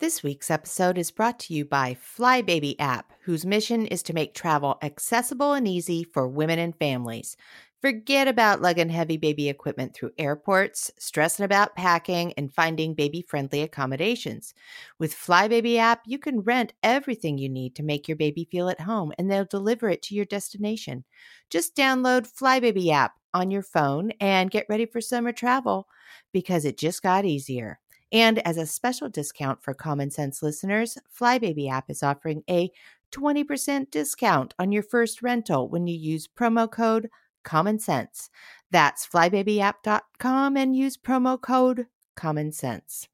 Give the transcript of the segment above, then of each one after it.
This week's episode is brought to you by Flybaby app, whose mission is to make travel accessible and easy for women and families. Forget about lugging heavy baby equipment through airports, stressing about packing, and finding baby friendly accommodations. With Flybaby app, you can rent everything you need to make your baby feel at home, and they'll deliver it to your destination. Just download Flybaby app on your phone and get ready for summer travel because it just got easier. And as a special discount for Common Sense listeners, Flybaby app is offering a 20% discount on your first rental when you use promo code Common Sense. That's flybabyapp.com and use promo code Common Sense.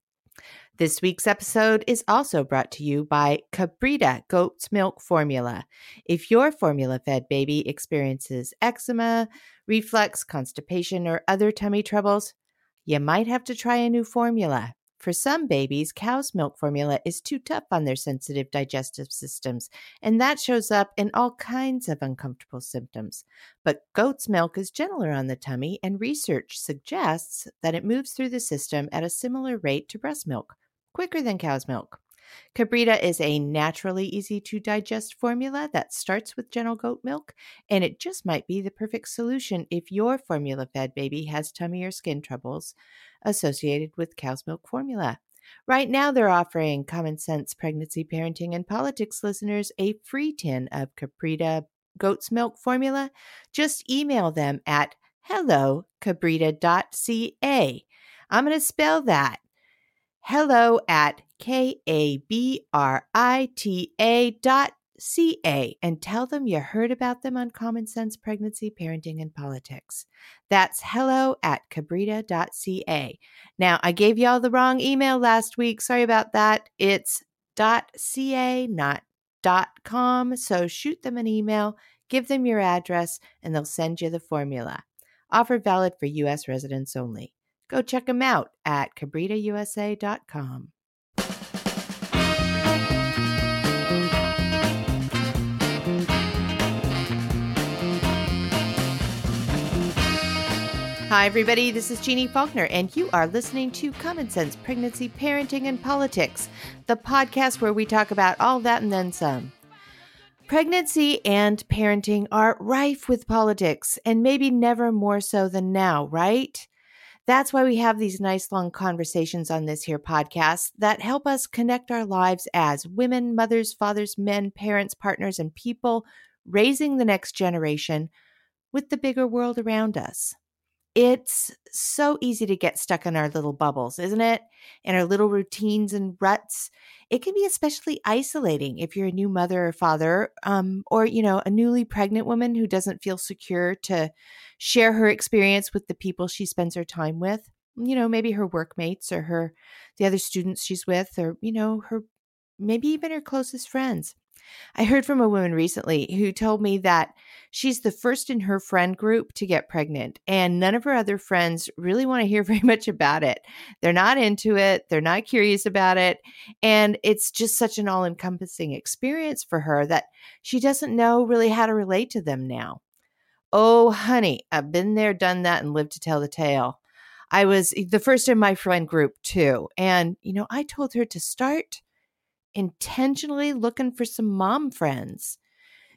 This week's episode is also brought to you by Kabrita Goat's Milk Formula. If your formula fed baby experiences eczema, reflux, constipation, or other tummy troubles, you might have to try a new formula. For some babies, cow's milk formula is too tough on their sensitive digestive systems, and that shows up in all kinds of uncomfortable symptoms. But goat's milk is gentler on the tummy, and research suggests that it moves through the system at a similar rate to breast milk, quicker than cow's milk. Kabrita is a naturally easy to digest formula that starts with gentle goat milk, and it just might be the perfect solution if your formula fed baby has tummy or skin troubles associated with cow's milk formula. Right now, they're offering Common Sense Pregnancy, Parenting, and Politics listeners a free tin of Kabrita goat's milk formula. Just email them at hellokabrita.ca. I'm going to spell that hello at K A B R I T A dot C A and tell them you heard about them on Common Sense Pregnancy, Parenting, and Politics. That's hello at kabrita.ca. Now, I gave y'all the wrong email last week. Sorry about that. It's dot .ca, not dot .com. So shoot them an email, give them your address, and they'll send you the formula. Offer valid for U.S. residents only. Go check them out at kabritausa.com. Hi, everybody. This is Jeannie Faulkner, and you are listening to Common Sense Pregnancy, Parenting, and Politics, the podcast where we talk about all that and then some. Pregnancy and parenting are rife with politics, and maybe never more so than now, right? That's why we have these nice long conversations on this here podcast that help us connect our lives as women, mothers, fathers, men, parents, partners, and people raising the next generation with the bigger world around us. It's so easy to get stuck in our little bubbles, isn't it? In our little routines and ruts. It can be especially isolating if you're a new mother or father, um, or you know, a newly pregnant woman who doesn't feel secure to share her experience with the people she spends her time with. You know, maybe her workmates or her the other students she's with, or you know, her maybe even her closest friends. I heard from a woman recently who told me that she's the first in her friend group to get pregnant, and none of her other friends really want to hear very much about it. They're not into it, they're not curious about it, and it's just such an all encompassing experience for her that she doesn't know really how to relate to them now. Oh, honey, I've been there, done that, and lived to tell the tale. I was the first in my friend group, too. And, you know, I told her to start intentionally looking for some mom friends.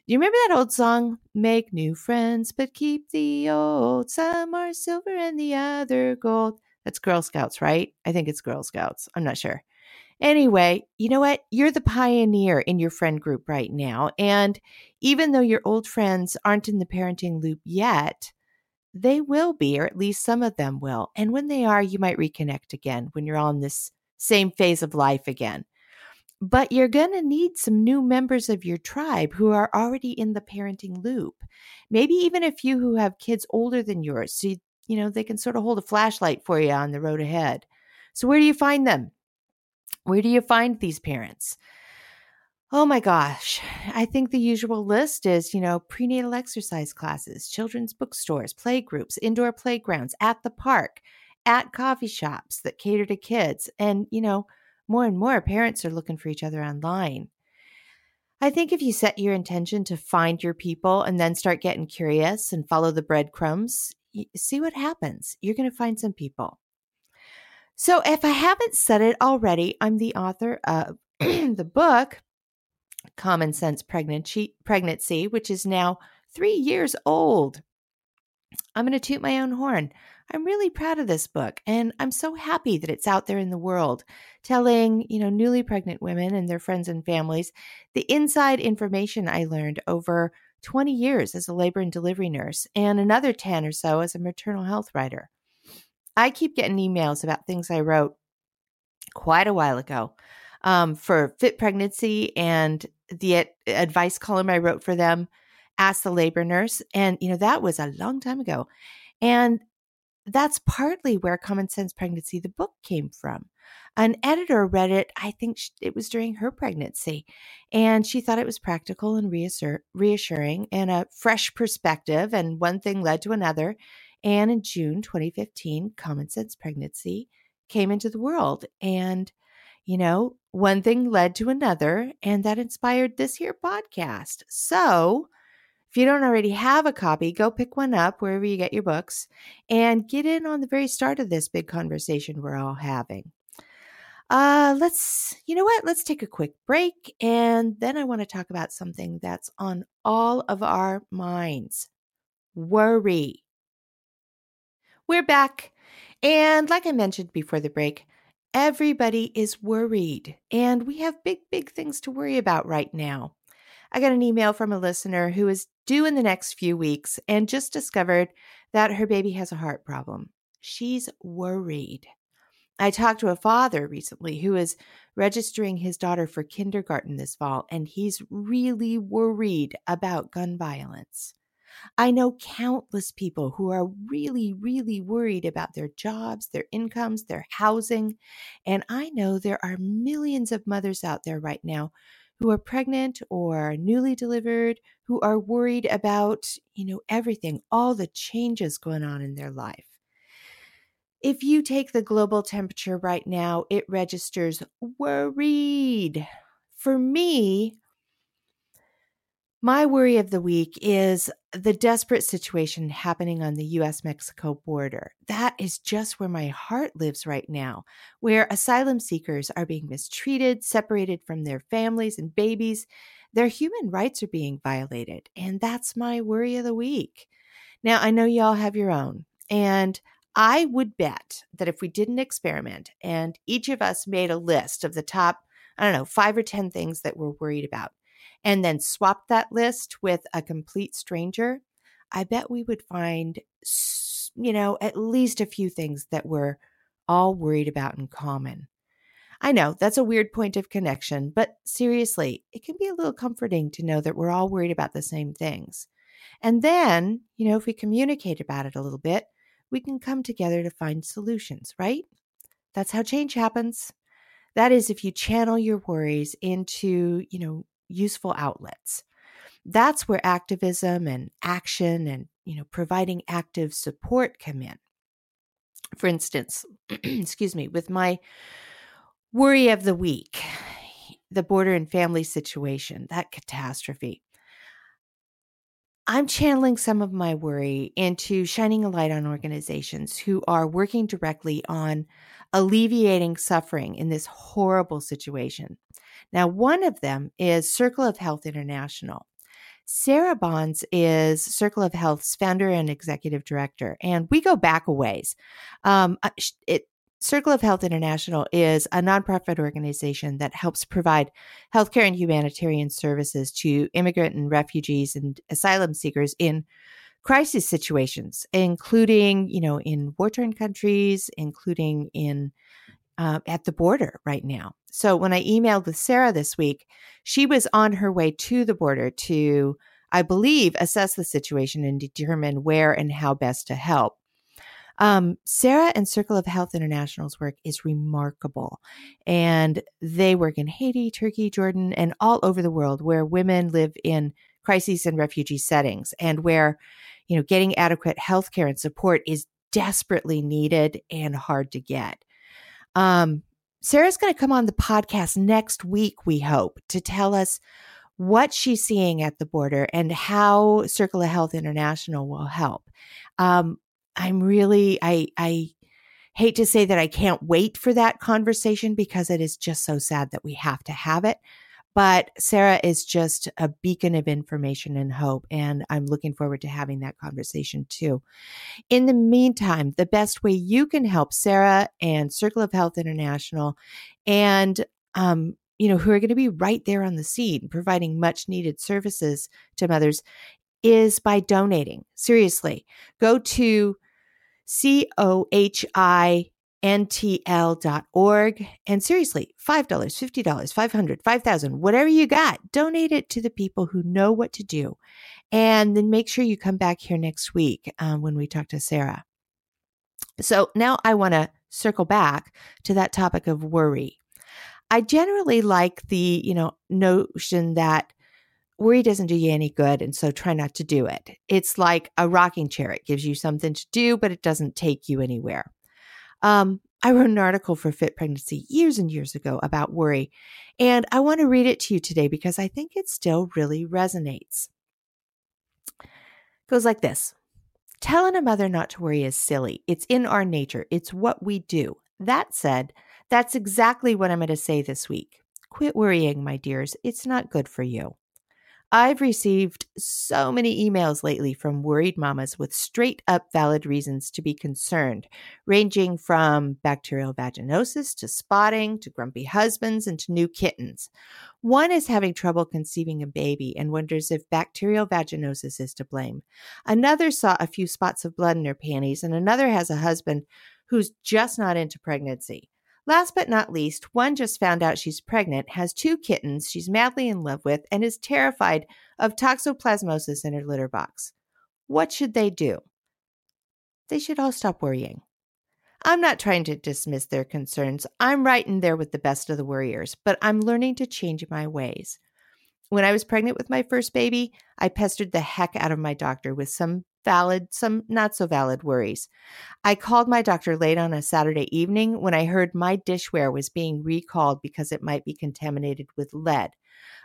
Do you remember that old song? Make new friends, but keep the old. Some are silver and the other gold. That's Girl Scouts, right? I think it's Girl Scouts. I'm not sure. Anyway, you know what? You're the pioneer in your friend group right now. And even though your old friends aren't in the parenting loop yet, they will be, or at least some of them will. And when they are, you might reconnect again when you're on this same phase of life again. But you're going to need some new members of your tribe who are already in the parenting loop. Maybe even a few who have kids older than yours. So, you, you know, they can sort of hold a flashlight for you on the road ahead. So, where do you find them? Where do you find these parents? Oh my gosh. I think the usual list is, you know, prenatal exercise classes, children's bookstores, playgroups, indoor playgrounds, at the park, at coffee shops that cater to kids, and, you know, more and more parents are looking for each other online. I think if you set your intention to find your people and then start getting curious and follow the breadcrumbs, see what happens. You're going to find some people. So, if I haven't said it already, I'm the author of the book Common Sense Pregnancy, which is now three years old. I'm going to toot my own horn. I'm really proud of this book and I'm so happy that it's out there in the world telling, you know, newly pregnant women and their friends and families the inside information I learned over 20 years as a labor and delivery nurse and another 10 or so as a maternal health writer. I keep getting emails about things I wrote quite a while ago um, for Fit Pregnancy and the advice column I wrote for them, Ask the Labor Nurse. And, you know, that was a long time ago. And that's partly where Common Sense Pregnancy, the book, came from. An editor read it, I think it was during her pregnancy, and she thought it was practical and reassur- reassuring and a fresh perspective. And one thing led to another. And in June 2015, Common Sense Pregnancy came into the world. And, you know, one thing led to another, and that inspired this here podcast. So, if you don't already have a copy, go pick one up wherever you get your books and get in on the very start of this big conversation we're all having. Uh, let's, you know what? Let's take a quick break. And then I want to talk about something that's on all of our minds worry. We're back. And like I mentioned before the break, everybody is worried. And we have big, big things to worry about right now. I got an email from a listener who is due in the next few weeks and just discovered that her baby has a heart problem. She's worried. I talked to a father recently who is registering his daughter for kindergarten this fall, and he's really worried about gun violence. I know countless people who are really, really worried about their jobs, their incomes, their housing. And I know there are millions of mothers out there right now who are pregnant or newly delivered who are worried about, you know, everything, all the changes going on in their life. If you take the global temperature right now, it registers worried. For me, my worry of the week is the desperate situation happening on the US Mexico border. That is just where my heart lives right now, where asylum seekers are being mistreated, separated from their families and babies. Their human rights are being violated. And that's my worry of the week. Now, I know y'all have your own. And I would bet that if we did an experiment and each of us made a list of the top, I don't know, five or 10 things that we're worried about, and then swap that list with a complete stranger, I bet we would find, you know, at least a few things that we're all worried about in common. I know that's a weird point of connection, but seriously, it can be a little comforting to know that we're all worried about the same things. And then, you know, if we communicate about it a little bit, we can come together to find solutions, right? That's how change happens. That is, if you channel your worries into, you know, useful outlets. That's where activism and action and you know providing active support come in. For instance, excuse me, with my worry of the week, the border and family situation, that catastrophe. I'm channeling some of my worry into shining a light on organizations who are working directly on alleviating suffering in this horrible situation. Now, one of them is Circle of Health International. Sera Bonds is Circle of Health's founder and executive director, and we go back a ways. Um, uh, it, Circle of Health International is a nonprofit organization that helps provide healthcare and humanitarian services to immigrant and refugees and asylum seekers in crisis situations, including, you know, in war-torn countries, including in uh, at the border right now. So when I emailed with Sera this week, she was on her way to the border to, I believe, assess the situation and determine where and how best to help. Um, Sera and Circle of Health International's work is remarkable. And they work in Haiti, Turkey, Jordan, and all over the world where women live in crises and refugee settings and where, you know, getting adequate health care and support is desperately needed and hard to get. Um, Sera's going to come on the podcast next week, we hope, to tell us what she's seeing at the border and how Circle of Health International will help. Um, I'm really, I, I Hate to say that I can't wait for that conversation because it is just so sad that we have to have it. But Sera is just a beacon of information and hope. And I'm looking forward to having that conversation too. In the meantime, the best way you can help Sera and Circle of Health International and, um, you know, who are going to be right there on the scene, providing much needed services to mothers, is by donating. Seriously, go to C O H I ntl.org. And seriously, $5, $50, $500, $5,000, whatever you got, donate it to the people who know what to do. And then make sure you come back here next week um, when we talk to Sera. So now I want to circle back to that topic of worry. I generally like the, you know, notion that worry doesn't do you any good and so try not to do it. It's like a rocking chair. It gives you something to do, but it doesn't take you anywhere. Um, I wrote an article for Fit Pregnancy years and years ago about worry, and I want to read it to you today because I think it still really resonates. It goes like this Telling a mother not to worry is silly. It's in our nature, it's what we do. That said, that's exactly what I'm going to say this week. Quit worrying, my dears. It's not good for you. I've received so many emails lately from worried mamas with straight up valid reasons to be concerned, ranging from bacterial vaginosis to spotting to grumpy husbands and to new kittens. One is having trouble conceiving a baby and wonders if bacterial vaginosis is to blame. Another saw a few spots of blood in her panties, and another has a husband who's just not into pregnancy. Last but not least, one just found out she's pregnant, has two kittens she's madly in love with, and is terrified of toxoplasmosis in her litter box. What should they do? They should all stop worrying. I'm not trying to dismiss their concerns. I'm right in there with the best of the worriers, but I'm learning to change my ways. When I was pregnant with my first baby, I pestered the heck out of my doctor with some valid, some not so valid worries. I called my doctor late on a Saturday evening when I heard my dishware was being recalled because it might be contaminated with lead.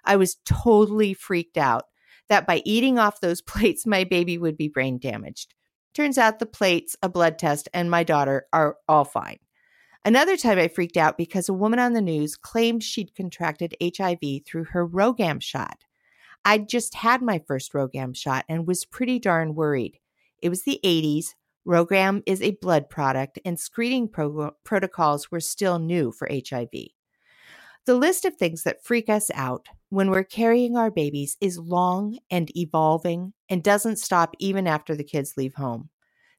I was totally freaked out that by eating off those plates, my baby would be brain damaged. Turns out the plates, a blood test, and my daughter are all fine. Another time I freaked out because a woman on the news claimed she'd contracted HIV through her RhoGAM shot. I'd just had my first RhoGAM shot and was pretty darn worried. It was the 80s. RhoGAM is a blood product, and screening pro- protocols were still new for HIV. The list of things that freak us out when we're carrying our babies is long and evolving and doesn't stop even after the kids leave home.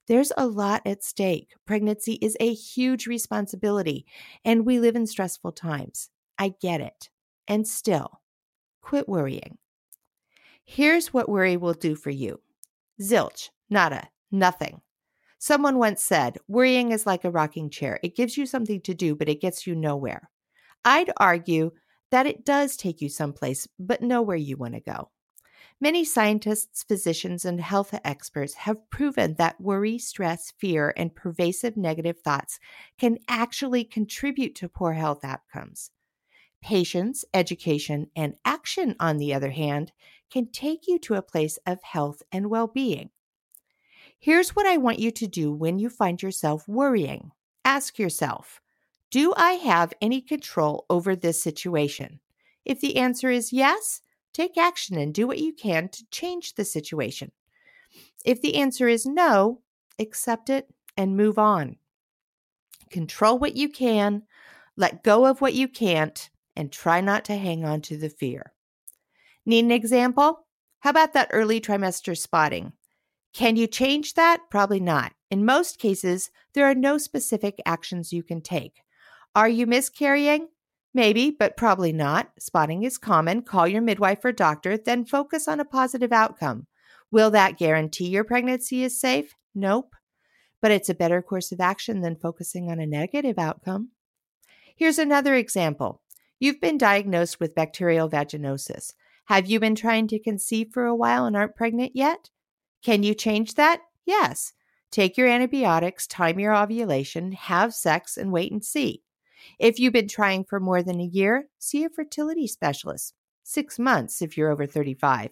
There's a lot at stake. Pregnancy is a huge responsibility, and we live in stressful times. I get it. And still, quit worrying. Here's what worry will do for you zilch, nada, nothing. Someone once said, worrying is like a rocking chair. It gives you something to do, but it gets you nowhere. I'd argue that it does take you someplace, but nowhere you want to go. Many scientists, physicians, and health experts have proven that worry, stress, fear, and pervasive negative thoughts can actually contribute to poor health outcomes. Patience, education, and action, on the other hand, can take you to a place of health and well being. Here's what I want you to do when you find yourself worrying. Ask yourself Do I have any control over this situation? If the answer is yes, take action and do what you can to change the situation. If the answer is no, accept it and move on. Control what you can, let go of what you can't, and try not to hang on to the fear. Need an example? How about that early trimester spotting? Can you change that? Probably not. In most cases, there are no specific actions you can take. Are you miscarrying? Maybe, but probably not. Spotting is common. Call your midwife or doctor, then focus on a positive outcome. Will that guarantee your pregnancy is safe? Nope. But it's a better course of action than focusing on a negative outcome. Here's another example You've been diagnosed with bacterial vaginosis. Have you been trying to conceive for a while and aren't pregnant yet? Can you change that? Yes. Take your antibiotics, time your ovulation, have sex, and wait and see. If you've been trying for more than a year, see a fertility specialist. Six months if you're over 35.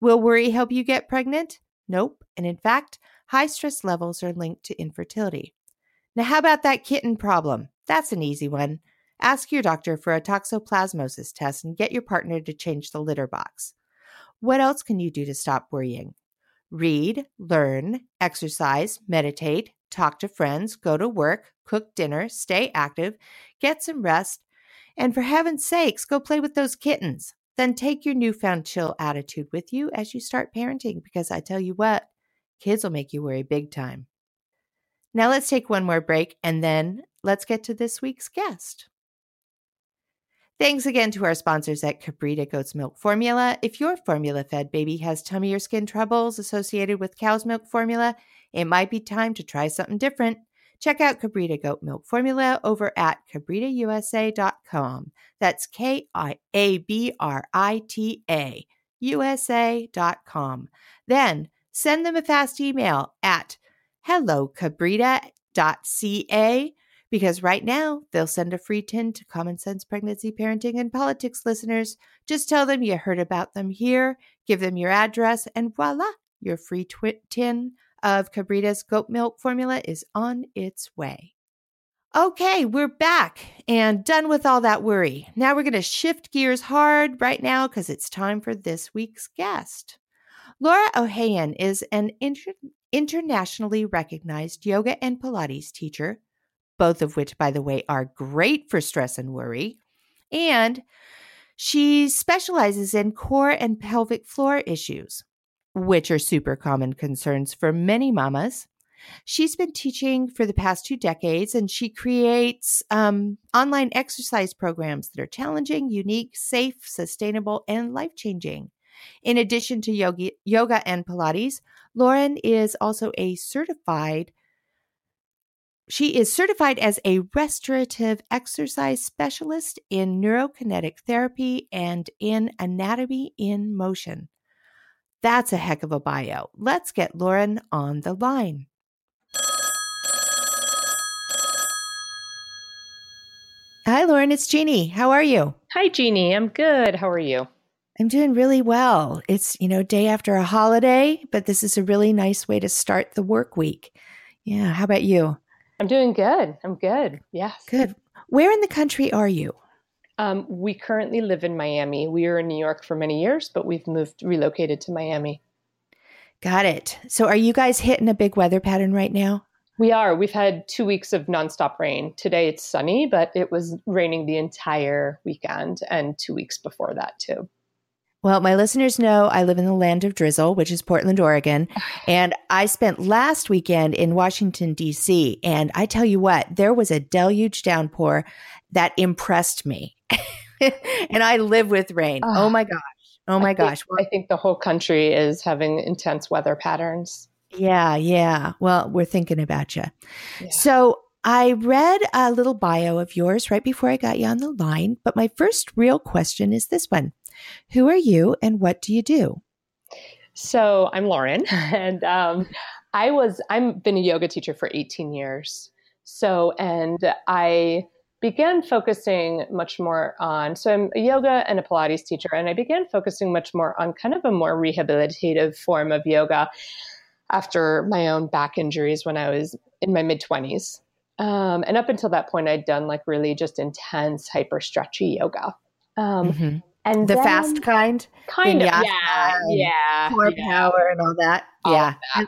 Will worry help you get pregnant? Nope. And in fact, high stress levels are linked to infertility. Now, how about that kitten problem? That's an easy one. Ask your doctor for a toxoplasmosis test and get your partner to change the litter box. What else can you do to stop worrying? Read, learn, exercise, meditate, talk to friends, go to work, cook dinner, stay active, get some rest, and for heaven's sakes, go play with those kittens. Then take your newfound chill attitude with you as you start parenting because I tell you what, kids will make you worry big time. Now let's take one more break and then let's get to this week's guest. Thanks again to our sponsors at Kabrita Goat's Milk Formula. If your formula fed baby has tummy or skin troubles associated with cow's milk formula, it might be time to try something different. Check out Kabrita Goat Milk Formula over at kabritausa.com. That's K I A B R I T A USA.com. Then send them a fast email at hellokabrita.ca because right now they'll send a free tin to Common Sense Pregnancy, Parenting, and Politics listeners. Just tell them you heard about them here, give them your address, and voila, your free twi- tin of Kabrita's goat milk formula is on its way. Okay, we're back and done with all that worry. Now we're going to shift gears hard right now because it's time for this week's guest. Laura Ohayon is an inter- internationally recognized yoga and Pilates teacher, both of which, by the way, are great for stress and worry. And she specializes in core and pelvic floor issues which are super common concerns for many mamas. She's been teaching for the past two decades and she creates um, online exercise programs that are challenging, unique, safe, sustainable, and life changing. In addition to yoga, yoga and Pilates, Lauren is also a certified she is certified as a restorative exercise specialist in neurokinetic therapy and in anatomy in motion. That's a heck of a bio. Let's get Lauren on the line. Hi, Lauren. It's Jeannie. How are you? Hi, Jeannie. I'm good. How are you? I'm doing really well. It's, you know, day after a holiday, but this is a really nice way to start the work week. Yeah. How about you? I'm doing good. I'm good. Yes. Good. Where in the country are you? Um, we currently live in Miami. We were in New York for many years, but we've moved, relocated to Miami. Got it. So, are you guys hitting a big weather pattern right now? We are. We've had two weeks of nonstop rain. Today it's sunny, but it was raining the entire weekend and two weeks before that, too. Well, my listeners know I live in the land of drizzle, which is Portland, Oregon. And I spent last weekend in Washington, D.C. And I tell you what, there was a deluge downpour that impressed me. and I live with rain. Oh, oh my gosh. Oh my I gosh. Think, well, I think the whole country is having intense weather patterns. Yeah, yeah. Well, we're thinking about you. Yeah. So I read a little bio of yours right before I got you on the line. But my first real question is this one Who are you and what do you do? So I'm Lauren, and um, I was, I've been a yoga teacher for 18 years. So, and I began focusing much more on so I'm a yoga and a Pilates teacher, and I began focusing much more on kind of a more rehabilitative form of yoga after my own back injuries when I was in my mid 20s. Um, and up until that point, I'd done like really just intense, hyper stretchy yoga. Um, mm-hmm. And the then, fast kind, kind of, yeah, yeah, core yeah. power and all that. All yeah, that.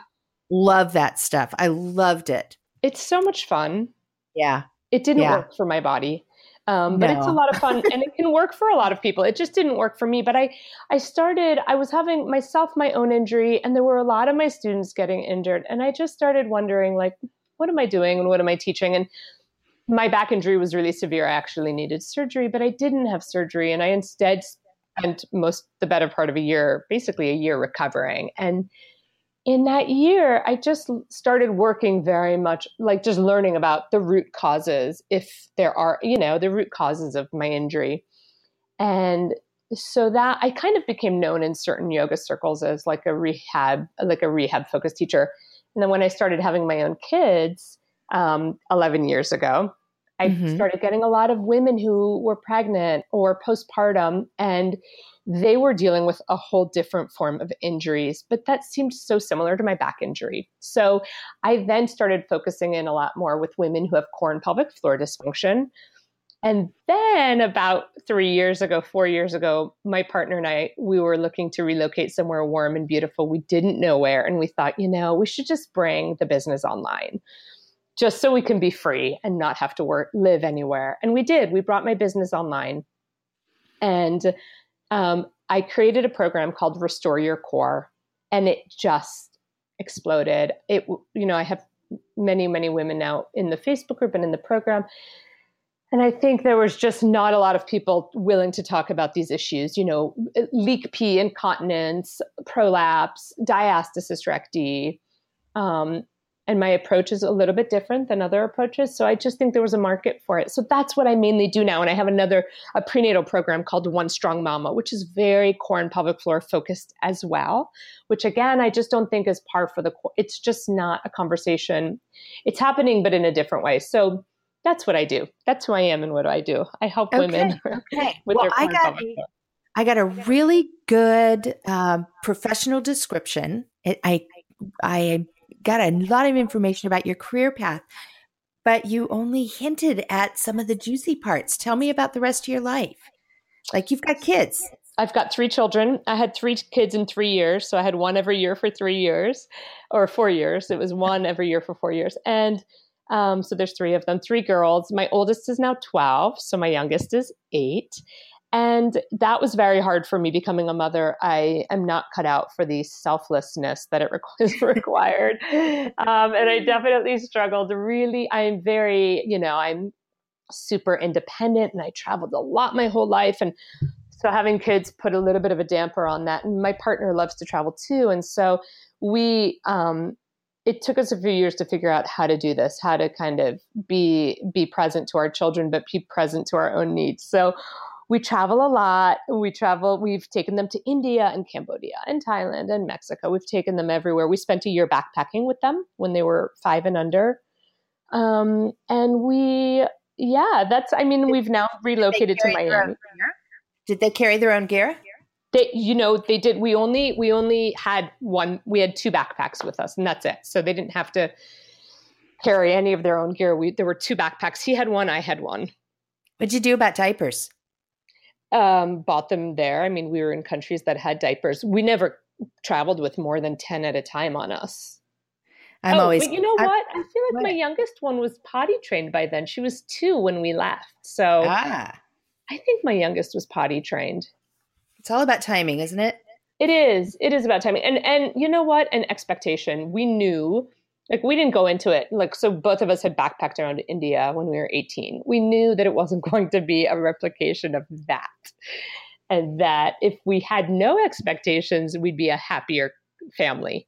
love that stuff. I loved it. It's so much fun. Yeah, it didn't yeah. work for my body. Um, but no. it's a lot of fun and it can work for a lot of people. It just didn't work for me. But I, I started, I was having myself my own injury and there were a lot of my students getting injured. And I just started wondering, like, what am I doing and what am I teaching? And my back injury was really severe. I actually needed surgery, but I didn't have surgery. And I instead spent most, the better part of a year, basically a year recovering. And in that year, I just started working very much like just learning about the root causes, if there are, you know, the root causes of my injury. And so that I kind of became known in certain yoga circles as like a rehab, like a rehab focused teacher. And then when I started having my own kids um, 11 years ago, I mm-hmm. started getting a lot of women who were pregnant or postpartum and they were dealing with a whole different form of injuries, but that seemed so similar to my back injury. So I then started focusing in a lot more with women who have core and pelvic floor dysfunction. And then about three years ago, four years ago, my partner and I, we were looking to relocate somewhere warm and beautiful. We didn't know where. And we thought, you know, we should just bring the business online just so we can be free and not have to work, live anywhere. And we did. We brought my business online. And um, I created a program called Restore Your Core, and it just exploded. It, you know, I have many, many women now in the Facebook group and in the program. And I think there was just not a lot of people willing to talk about these issues, you know, leak pee, incontinence, prolapse, diastasis recti, um, and my approach is a little bit different than other approaches so i just think there was a market for it. So that's what i mainly do now and i have another a prenatal program called one strong mama which is very core and pelvic floor focused as well which again i just don't think is par for the core it's just not a conversation. It's happening but in a different way. So that's what i do. That's who i am and what do i do. I help okay. women okay. with well, their I got, a, I got a really good um, professional description. It, i I got a lot of information about your career path, but you only hinted at some of the juicy parts. Tell me about the rest of your life. Like you've got kids. I've got three children. I had three kids in three years. So I had one every year for three years or four years. It was one every year for four years. And um, so there's three of them, three girls. My oldest is now 12. So my youngest is eight. And that was very hard for me becoming a mother. I am not cut out for the selflessness that it required. Um, and I definitely struggled. Really, I'm very, you know, I'm super independent and I traveled a lot my whole life. And so having kids put a little bit of a damper on that. And my partner loves to travel too. And so we, um, it took us a few years to figure out how to do this, how to kind of be be present to our children, but be present to our own needs. So we travel a lot. We travel, we've taken them to India and Cambodia and Thailand and Mexico. We've taken them everywhere. We spent a year backpacking with them when they were five and under. Um, and we, yeah, that's, I mean, we've now relocated to Miami. Did they carry their own gear? They, you know, they did. We only, we only had one, we had two backpacks with us and that's it. So they didn't have to carry any of their own gear. We, there were two backpacks. He had one, I had one. What'd you do about diapers? Um, bought them there. I mean, we were in countries that had diapers. We never traveled with more than 10 at a time on us. I'm oh, always, but you know I'm, what? I feel like what? my youngest one was potty trained by then. She was two when we left. So ah. I think my youngest was potty trained. It's all about timing, isn't it? It is. It is about timing. And and you know what? An expectation. We knew like we didn't go into it. Like so both of us had backpacked around india when we were 18 we knew that it wasn't going to be a replication of that. And that if we had no expectations we'd be a happier family.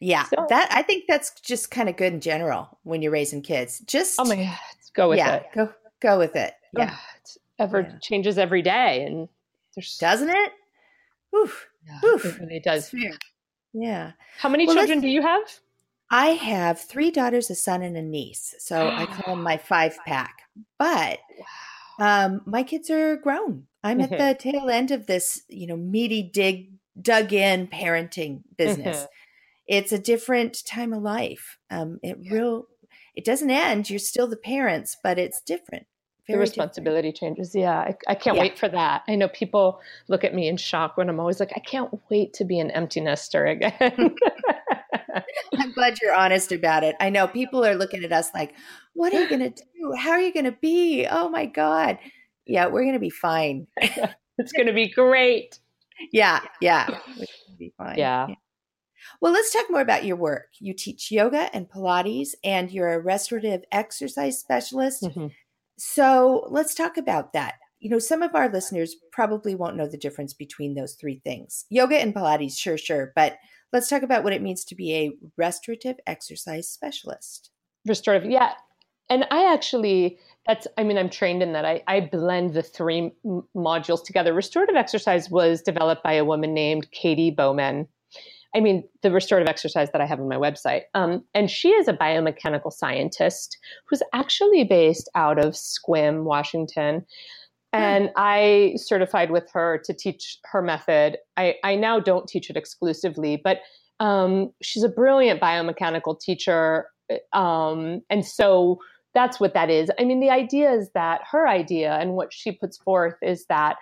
Yeah so, that i think that's just kind of good in general when you're raising kids. Just oh my god go with yeah, it. go go with it. Yeah. oh, it ever yeah. changes every day and there's doesn't it? Oof. Yeah, Oof. it really does. Yeah. How many well, children do you have I have three daughters, a son, and a niece. So I call them my five pack. But um, my kids are grown. I'm mm-hmm. at the tail end of this, you know, meaty dig, dug in parenting business. Mm-hmm. It's a different time of life. Um, it yeah. real, it doesn't end. You're still the parents, but it's different. the responsibility different. changes. Yeah, I, I can't yeah. wait for that. I know people look at me in shock when I'm always like, I can't wait to be an empty nester again. I'm glad you're honest about it. I know people are looking at us like, what are you going to do? How are you going to be? Oh my God. Yeah, we're going to be fine. it's going to be great. Yeah, yeah. be fine. Yeah. yeah. Well, let's talk more about your work. You teach yoga and Pilates, and you're a restorative exercise specialist. Mm-hmm. So let's talk about that. You know, some of our listeners probably won't know the difference between those three things. Yoga and Pilates, sure, sure. But Let's talk about what it means to be a restorative exercise specialist. Restorative, yeah. And I actually, that's, I mean, I'm trained in that. I, I blend the three m- modules together. Restorative exercise was developed by a woman named Katy Bowman. I mean, the restorative exercise that I have on my website. Um, and she is a biomechanical scientist who's actually based out of Sequim, Washington. And I certified with her to teach her method. I, I now don't teach it exclusively, but um, she's a brilliant biomechanical teacher. Um, and so that's what that is. I mean, the idea is that her idea and what she puts forth is that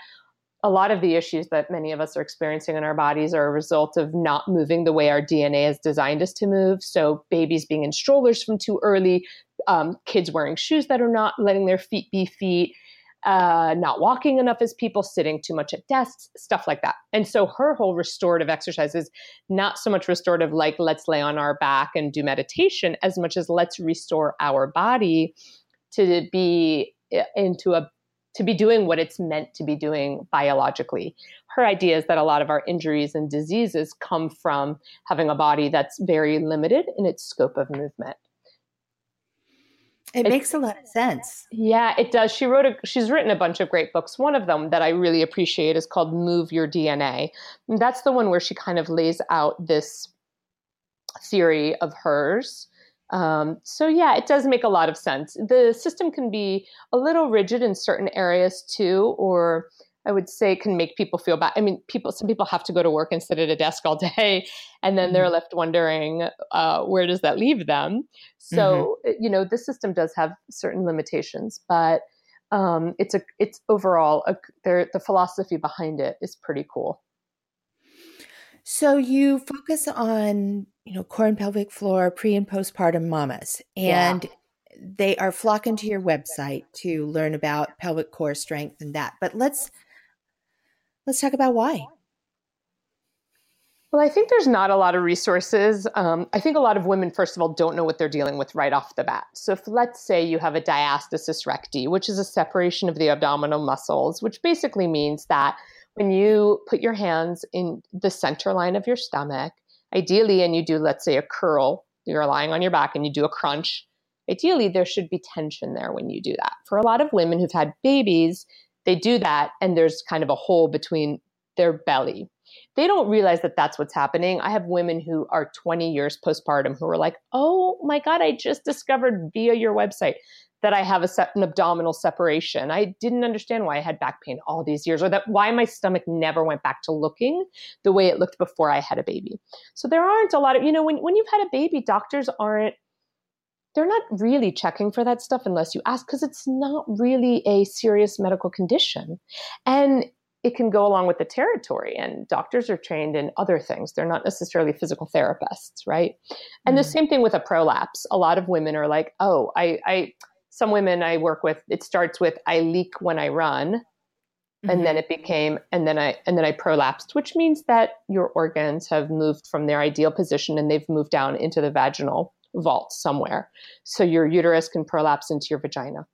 a lot of the issues that many of us are experiencing in our bodies are a result of not moving the way our DNA has designed us to move. So, babies being in strollers from too early, um, kids wearing shoes that are not letting their feet be feet, uh, not walking enough as people, sitting too much at desks, stuff like that. And so her whole restorative exercise is not so much restorative like let's lay on our back and do meditation, as much as let's restore our body to be eh, into a to be doing what it's meant to be doing biologically. Her idea is that a lot of our injuries and diseases come from having a body that's very limited in its scope of movement. It, makes a lot of sense. Yeah, it does. She wrote a she's written a bunch of great books. One of them that I really appreciate is called Move Your DNA. And that's the one where she kind of lays out this theory of hers. Um, so yeah, it does make a lot of sense. The system can be a little rigid in certain areas too, or I would say it can make people feel bad. I mean, people, some people have to go to work and sit at a desk all day, and then they're mm-hmm. left wondering uh, where does that leave them. So, mm-hmm. you know, the system does have certain limitations, but um, it's a, it's overall a, the philosophy behind it is pretty cool. So you focus on, you know, core and pelvic floor, pre and postpartum mamas, and yeah they are flocking to your website to learn about pelvic core strength and that. But let's Let's talk about why. Well, I think there's not a lot of resources. Um, I think a lot of women, first of all, don't know what they're dealing with right off the bat. So, if let's say you have a diastasis recti, which is a separation of the abdominal muscles, which basically means that when you put your hands in the center line of your stomach, ideally, and you do, let's say, a curl, you're lying on your back and you do a crunch, ideally, there should be tension there when you do that. For a lot of women who've had babies, they do that and there's kind of a hole between their belly. They don't realize that that's what's happening. I have women who are 20 years postpartum who are like, "Oh my god, I just discovered via your website that I have a se- an abdominal separation. I didn't understand why I had back pain all these years, or that why my stomach never went back to looking the way it looked before I had a baby. So there aren't a lot of, you know, when, when you've had a baby, doctors aren't they're not really checking for that stuff unless you ask because it's not really a serious medical condition. And it can go along with the territory and doctors are trained in other things they're not necessarily physical therapists right and mm-hmm. the same thing with a prolapse a lot of women are like oh I, I some women i work with it starts with i leak when i run mm-hmm. and then it became and then i and then i prolapsed which means that your organs have moved from their ideal position and they've moved down into the vaginal vault somewhere. So your uterus can prolapse into your vagina.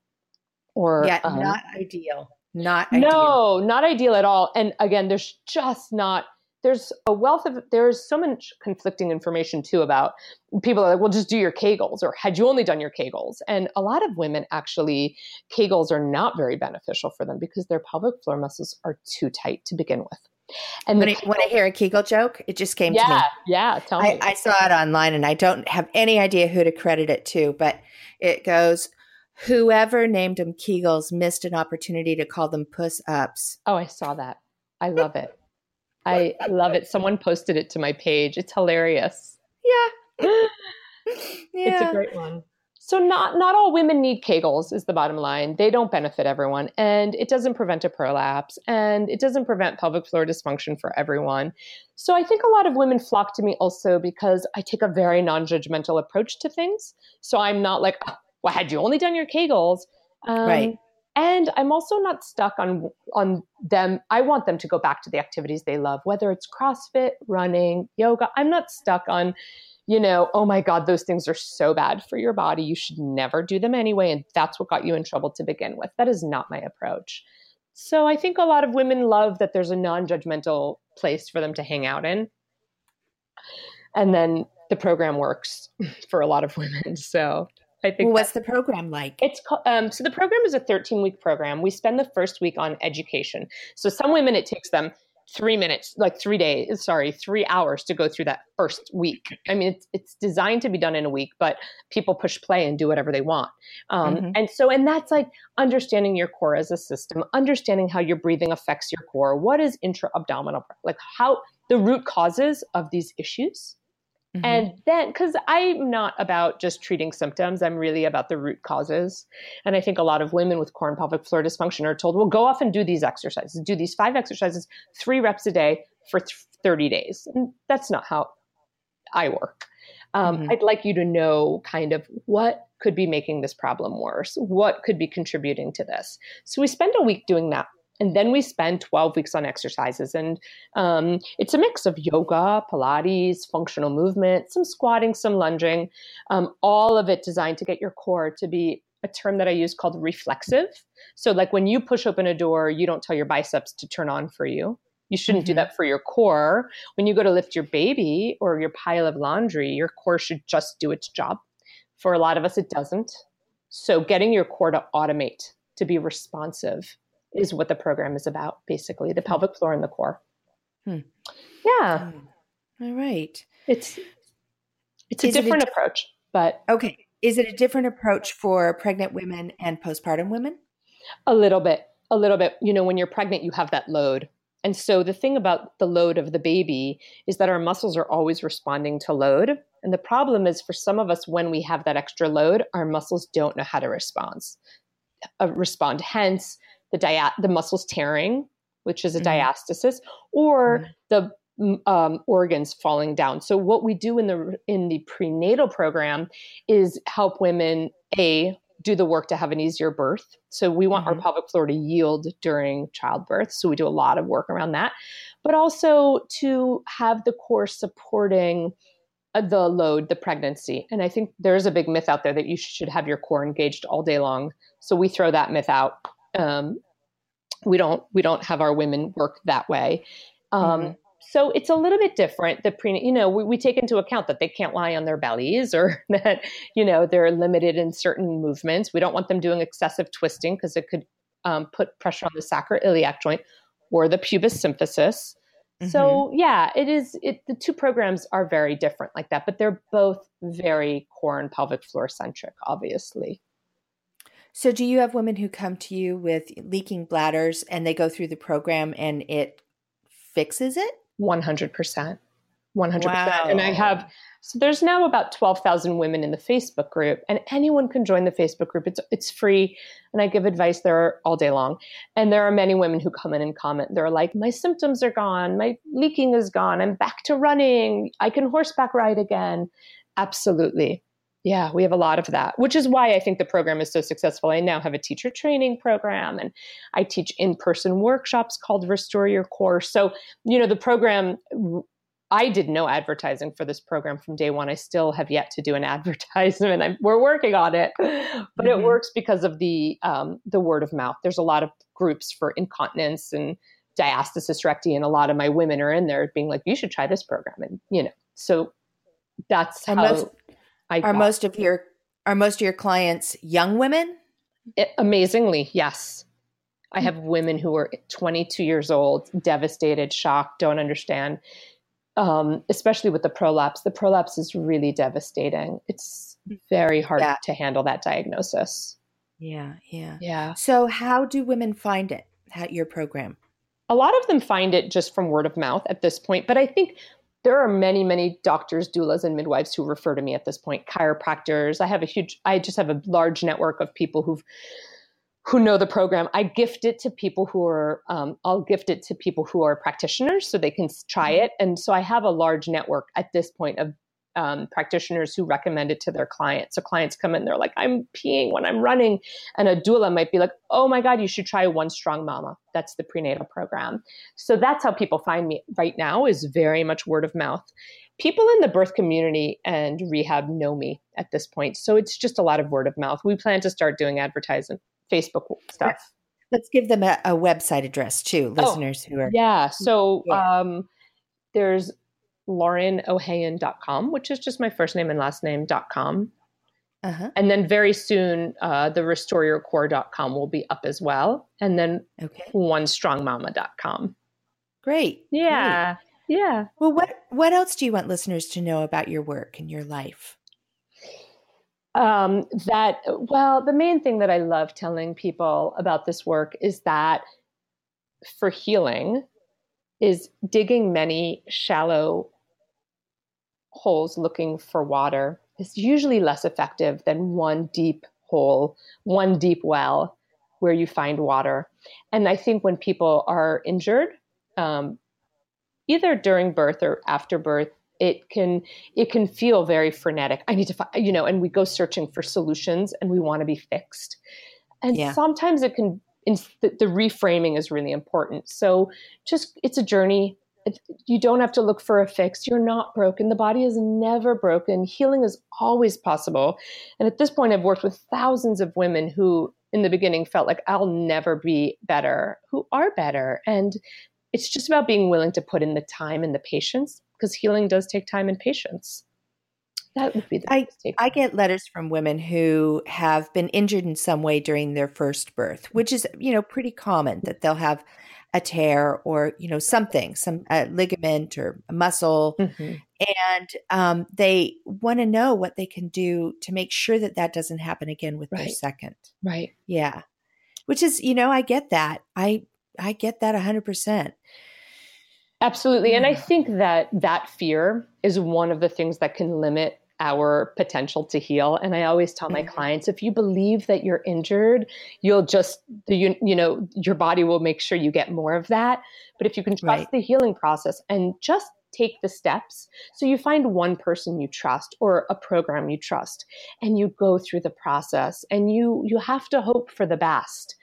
Or yeah, um, not ideal. Not ideal. No, not ideal at all. And again, there's just not there's a wealth of there's so much conflicting information too about people are like well just do your kegels or had you only done your kegels and a lot of women actually kegels are not very beneficial for them because their pelvic floor muscles are too tight to begin with and when, I, when I hear a Kegel joke, it just came yeah, to me. Yeah, tell me. I, I saw it online and I don't have any idea who to credit it to, but it goes, whoever named them Kegels missed an opportunity to call them puss ups. Oh, I saw that. I love it. I love it. Someone posted it to my page. It's hilarious. Yeah. yeah. It's a great one. So not not all women need Kegels is the bottom line. They don't benefit everyone and it doesn't prevent a prolapse and it doesn't prevent pelvic floor dysfunction for everyone. So I think a lot of women flock to me also because I take a very non-judgmental approach to things. So I'm not like, oh, well, had you only done your Kegels? Um, right. And I'm also not stuck on on them. I want them to go back to the activities they love, whether it's CrossFit, running, yoga. I'm not stuck on you know, oh my God, those things are so bad for your body. You should never do them anyway. And that's what got you in trouble to begin with. That is not my approach. So I think a lot of women love that there's a non judgmental place for them to hang out in. And then the program works for a lot of women. So I think. Well, what's the program like? It's um, so the program is a 13 week program. We spend the first week on education. So some women it takes them three minutes, like three days, sorry, three hours to go through that first week. I mean, it's, it's designed to be done in a week, but people push play and do whatever they want. Um, mm-hmm. And so, and that's like understanding your core as a system, understanding how your breathing affects your core. What is intra abdominal, like how the root causes of these issues Mm-hmm. And then, because I'm not about just treating symptoms, I'm really about the root causes. And I think a lot of women with core and pelvic floor dysfunction are told, well, go off and do these exercises, do these five exercises, three reps a day for 30 days. And that's not how I work. Um, mm-hmm. I'd like you to know kind of what could be making this problem worse, what could be contributing to this. So we spend a week doing that and then we spend 12 weeks on exercises. And um, it's a mix of yoga, Pilates, functional movement, some squatting, some lunging, um, all of it designed to get your core to be a term that I use called reflexive. So, like when you push open a door, you don't tell your biceps to turn on for you. You shouldn't mm-hmm. do that for your core. When you go to lift your baby or your pile of laundry, your core should just do its job. For a lot of us, it doesn't. So, getting your core to automate, to be responsive, is what the program is about, basically the pelvic floor and the core. Hmm. Yeah. Hmm. All right. It's it's a is different it a, approach, but okay. Is it a different approach for pregnant women and postpartum women? A little bit. A little bit. You know, when you're pregnant, you have that load. And so the thing about the load of the baby is that our muscles are always responding to load. And the problem is for some of us, when we have that extra load, our muscles don't know how to respond. Uh, respond. Hence, the dia- the muscles tearing, which is a mm-hmm. diastasis, or mm-hmm. the um, organs falling down. So what we do in the in the prenatal program is help women a do the work to have an easier birth. So we want mm-hmm. our pelvic floor to yield during childbirth. So we do a lot of work around that, but also to have the core supporting uh, the load, the pregnancy. And I think there's a big myth out there that you should have your core engaged all day long. So we throw that myth out um, we don't we don't have our women work that way. Um, mm-hmm. So it's a little bit different. The pre, you know, we, we take into account that they can't lie on their bellies or that you know they're limited in certain movements. We don't want them doing excessive twisting because it could um, put pressure on the sacroiliac joint or the pubis symphysis. Mm-hmm. So yeah, it is. It the two programs are very different like that, but they're both very core and pelvic floor centric, obviously. So, do you have women who come to you with leaking bladders and they go through the program and it fixes it? 100%. 100%. Wow. And I have, so there's now about 12,000 women in the Facebook group, and anyone can join the Facebook group. It's, it's free, and I give advice there all day long. And there are many women who come in and comment. They're like, My symptoms are gone. My leaking is gone. I'm back to running. I can horseback ride again. Absolutely. Yeah, we have a lot of that, which is why I think the program is so successful. I now have a teacher training program and I teach in person workshops called Restore Your Core. So, you know, the program, I did no advertising for this program from day one. I still have yet to do an advertisement. I'm, we're working on it, but mm-hmm. it works because of the um, the word of mouth. There's a lot of groups for incontinence and diastasis recti, and a lot of my women are in there being like, "You should try this program," and you know, so that's and how. Most- I are most of your are most of your clients young women? It, amazingly, yes. I have women who are 22 years old, devastated, shocked, don't understand. Um, especially with the prolapse. The prolapse is really devastating. It's very hard yeah. to handle that diagnosis. Yeah, yeah. Yeah. So, how do women find it at your program? A lot of them find it just from word of mouth at this point, but I think there are many, many doctors, doulas, and midwives who refer to me at this point. Chiropractors. I have a huge. I just have a large network of people who've who know the program. I gift it to people who are. Um, I'll gift it to people who are practitioners so they can try mm-hmm. it. And so I have a large network at this point of um, practitioners who recommend it to their clients. So clients come in, they're like, I'm peeing when I'm running. And a doula might be like, oh my God, you should try One Strong Mama. That's the prenatal program. So that's how people find me right now is very much word of mouth. People in the birth community and rehab know me at this point. So it's just a lot of word of mouth. We plan to start doing advertising, Facebook stuff. Let's give them a, a website address too, oh, listeners oh, who are. Yeah. So. Um, there's laurenohayon.com, which is just my first name and last name.com. Uh-huh. And then very soon, uh, the restoreyourcore.com will be up as well. And then okay. onestrongmama.com. Great. Yeah. Great. Yeah. Well, what what else do you want listeners to know about your work and your life? Um, that well, the main thing that I love telling people about this work is that for healing is digging many shallow holes looking for water is usually less effective than one deep hole, one deep well where you find water. And I think when people are injured, um, either during birth or after birth, it can it can feel very frenetic. I need to find, you know, and we go searching for solutions and we want to be fixed. And yeah. sometimes it can the, the reframing is really important. So just it's a journey you don't have to look for a fix. You're not broken. The body is never broken. Healing is always possible. And at this point, I've worked with thousands of women who, in the beginning, felt like I'll never be better, who are better. And it's just about being willing to put in the time and the patience because healing does take time and patience. That would be the I, I get letters from women who have been injured in some way during their first birth, which is, you know, pretty common that they'll have a tear or you know something some ligament or a muscle. Mm-hmm. and um, they want to know what they can do to make sure that that doesn't happen again with right. their second. Right. Yeah. Which is you know i get that. I i get that 100% absolutely. And i think that that fear is one of the things that can limit our potential to heal and i always tell my mm-hmm. clients if you believe that you're injured you'll just you, you know your body will make sure you get more of that but if you can trust right. the healing process and just take the steps so you find one person you trust or a program you trust and you go through the process and you you have to hope for the best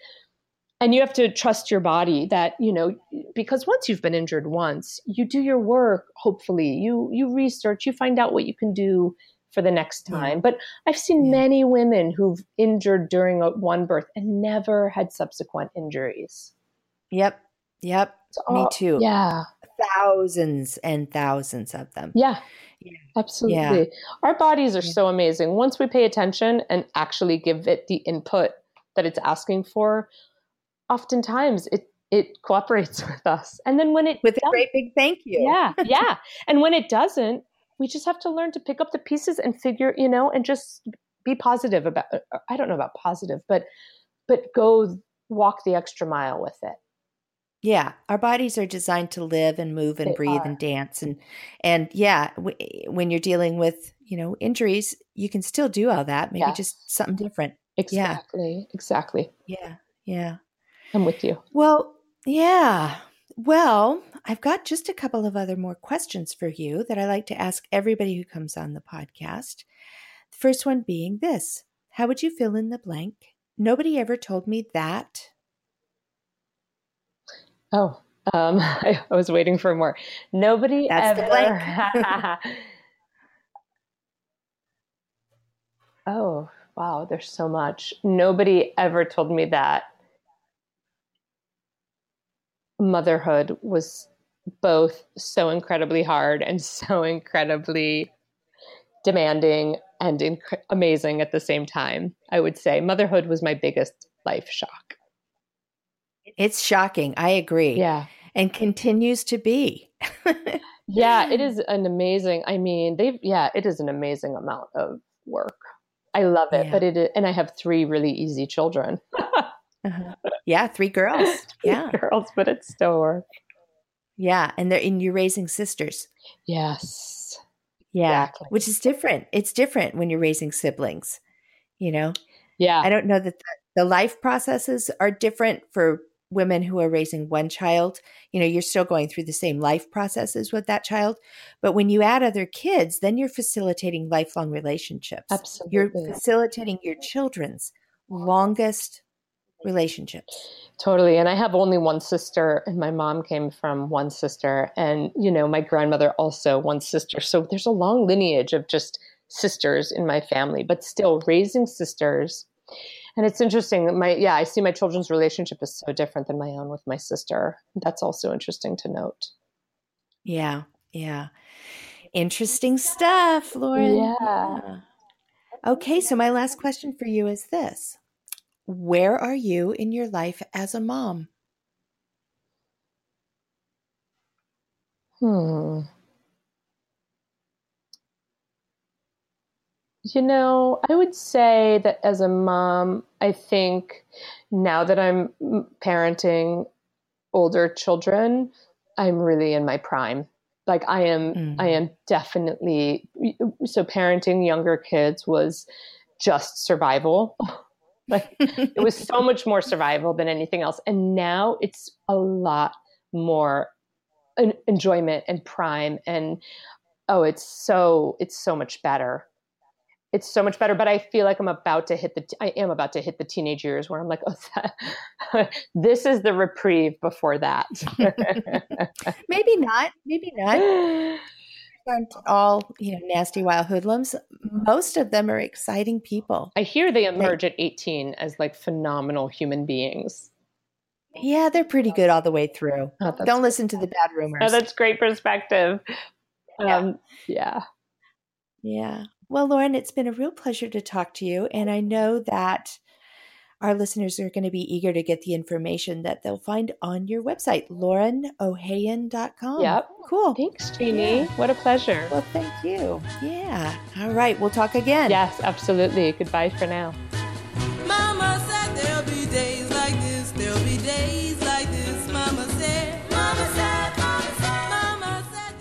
and you have to trust your body that you know because once you've been injured once you do your work hopefully you you research you find out what you can do for the next time yeah. but i've seen yeah. many women who've injured during a, one birth and never had subsequent injuries yep yep me too yeah thousands and thousands of them yeah yeah. Absolutely. Yeah. Our bodies are so amazing. Once we pay attention and actually give it the input that it's asking for, oftentimes it it cooperates with us. And then when it with a great big thank you. Yeah, yeah. and when it doesn't, we just have to learn to pick up the pieces and figure, you know, and just be positive about uh, I don't know about positive, but but go walk the extra mile with it. Yeah, our bodies are designed to live and move and they breathe are. and dance and and yeah, w- when you're dealing with, you know, injuries, you can still do all that, maybe just something different. Exactly. Yeah. Exactly. Yeah. Yeah. I'm with you. Well, yeah. Well, I've got just a couple of other more questions for you that I like to ask everybody who comes on the podcast. The first one being this How would you fill in the blank? Nobody ever told me that. Oh, um, I, I was waiting for more. Nobody That's ever. oh, wow, there's so much. Nobody ever told me that motherhood was both so incredibly hard and so incredibly demanding and inc- amazing at the same time. I would say motherhood was my biggest life shock. It's shocking. I agree. Yeah. And continues to be. yeah, it is an amazing. I mean, they've yeah, it is an amazing amount of work. I love it, yeah. but it and I have three really easy children. Uh-huh. Yeah, three girls. three yeah, girls, but it's still work. Yeah, and they're in you're raising sisters. Yes. Yeah, exactly. which is different. It's different when you're raising siblings. You know. Yeah. I don't know that the, the life processes are different for women who are raising one child. You know, you're still going through the same life processes with that child, but when you add other kids, then you're facilitating lifelong relationships. Absolutely. You're facilitating your children's longest relationships. Totally. And I have only one sister, and my mom came from one sister, and, you know, my grandmother also one sister. So there's a long lineage of just sisters in my family, but still raising sisters. And it's interesting. My yeah, I see my children's relationship is so different than my own with my sister. That's also interesting to note. Yeah, yeah. Interesting stuff, Lauren. Yeah. Okay, so my last question for you is this where are you in your life as a mom? Hmm. You know, I would say that as a mom, I think now that I'm parenting older children, I'm really in my prime. Like I am mm-hmm. I am definitely so parenting younger kids was just survival. like it was so much more survival than anything else. And now it's a lot more enjoyment and prime and oh it's so it's so much better. It's so much better but i feel like i'm about to hit the i am about to hit the teenage years where i'm like oh that, this is the reprieve before that. Maybe not maybe not aren't all you know nasty wild hoodlums. Most of them are exciting people. I hear they emerge they, at 18 as like phenomenal human beings. Yeah they're pretty good all the way through. Oh, don't listen to the bad rumors. Oh, that's great perspective. Yeah. um yeah. Yeah. Well, Lauren, it's been a real pleasure to talk to you. And I know that our listeners are going to be eager to get the information that they'll find on your website, laurenohayon.com. Yep. Cool. Thanks, Jeannie. Yeah. What a pleasure. Well, thank you. Yeah. All right. We'll talk again. Yes, absolutely. Goodbye for now.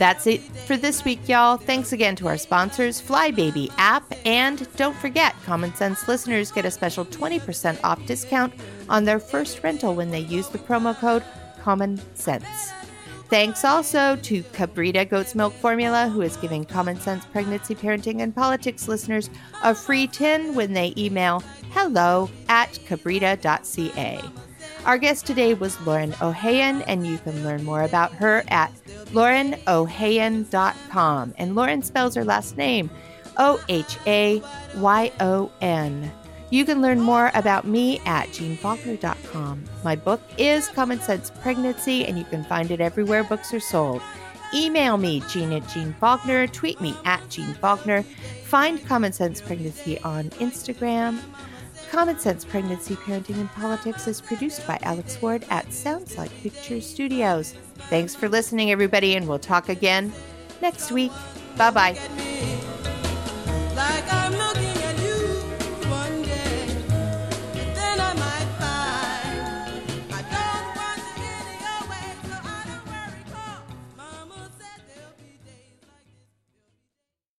That's it for this week, y'all. Thanks again to our sponsors, Flybaby app, and don't forget, Common Sense listeners get a special 20% off discount on their first rental when they use the promo code Common Sense. Thanks also to Kabrita Goat's Milk Formula, who is giving Common Sense Pregnancy, Parenting, and Politics listeners a free tin when they email hello at kabrita.ca. Our guest today was Lauren Ohayon, and you can learn more about her at laurenohayon.com. And Lauren spells her last name O H A Y O N. You can learn more about me at jeannefaulkner.com. My book is Common Sense Pregnancy, and you can find it everywhere books are sold. Email me, Jeanne at Jeanne Faulkner. Tweet me at Jeanne Faulkner. Find Common Sense Pregnancy on Instagram. Common Sense Pregnancy, Parenting, and Politics is produced by Alex Ward at Sounds Like Pictures Studios. Thanks for listening, everybody, and we'll talk again next week. Bye bye.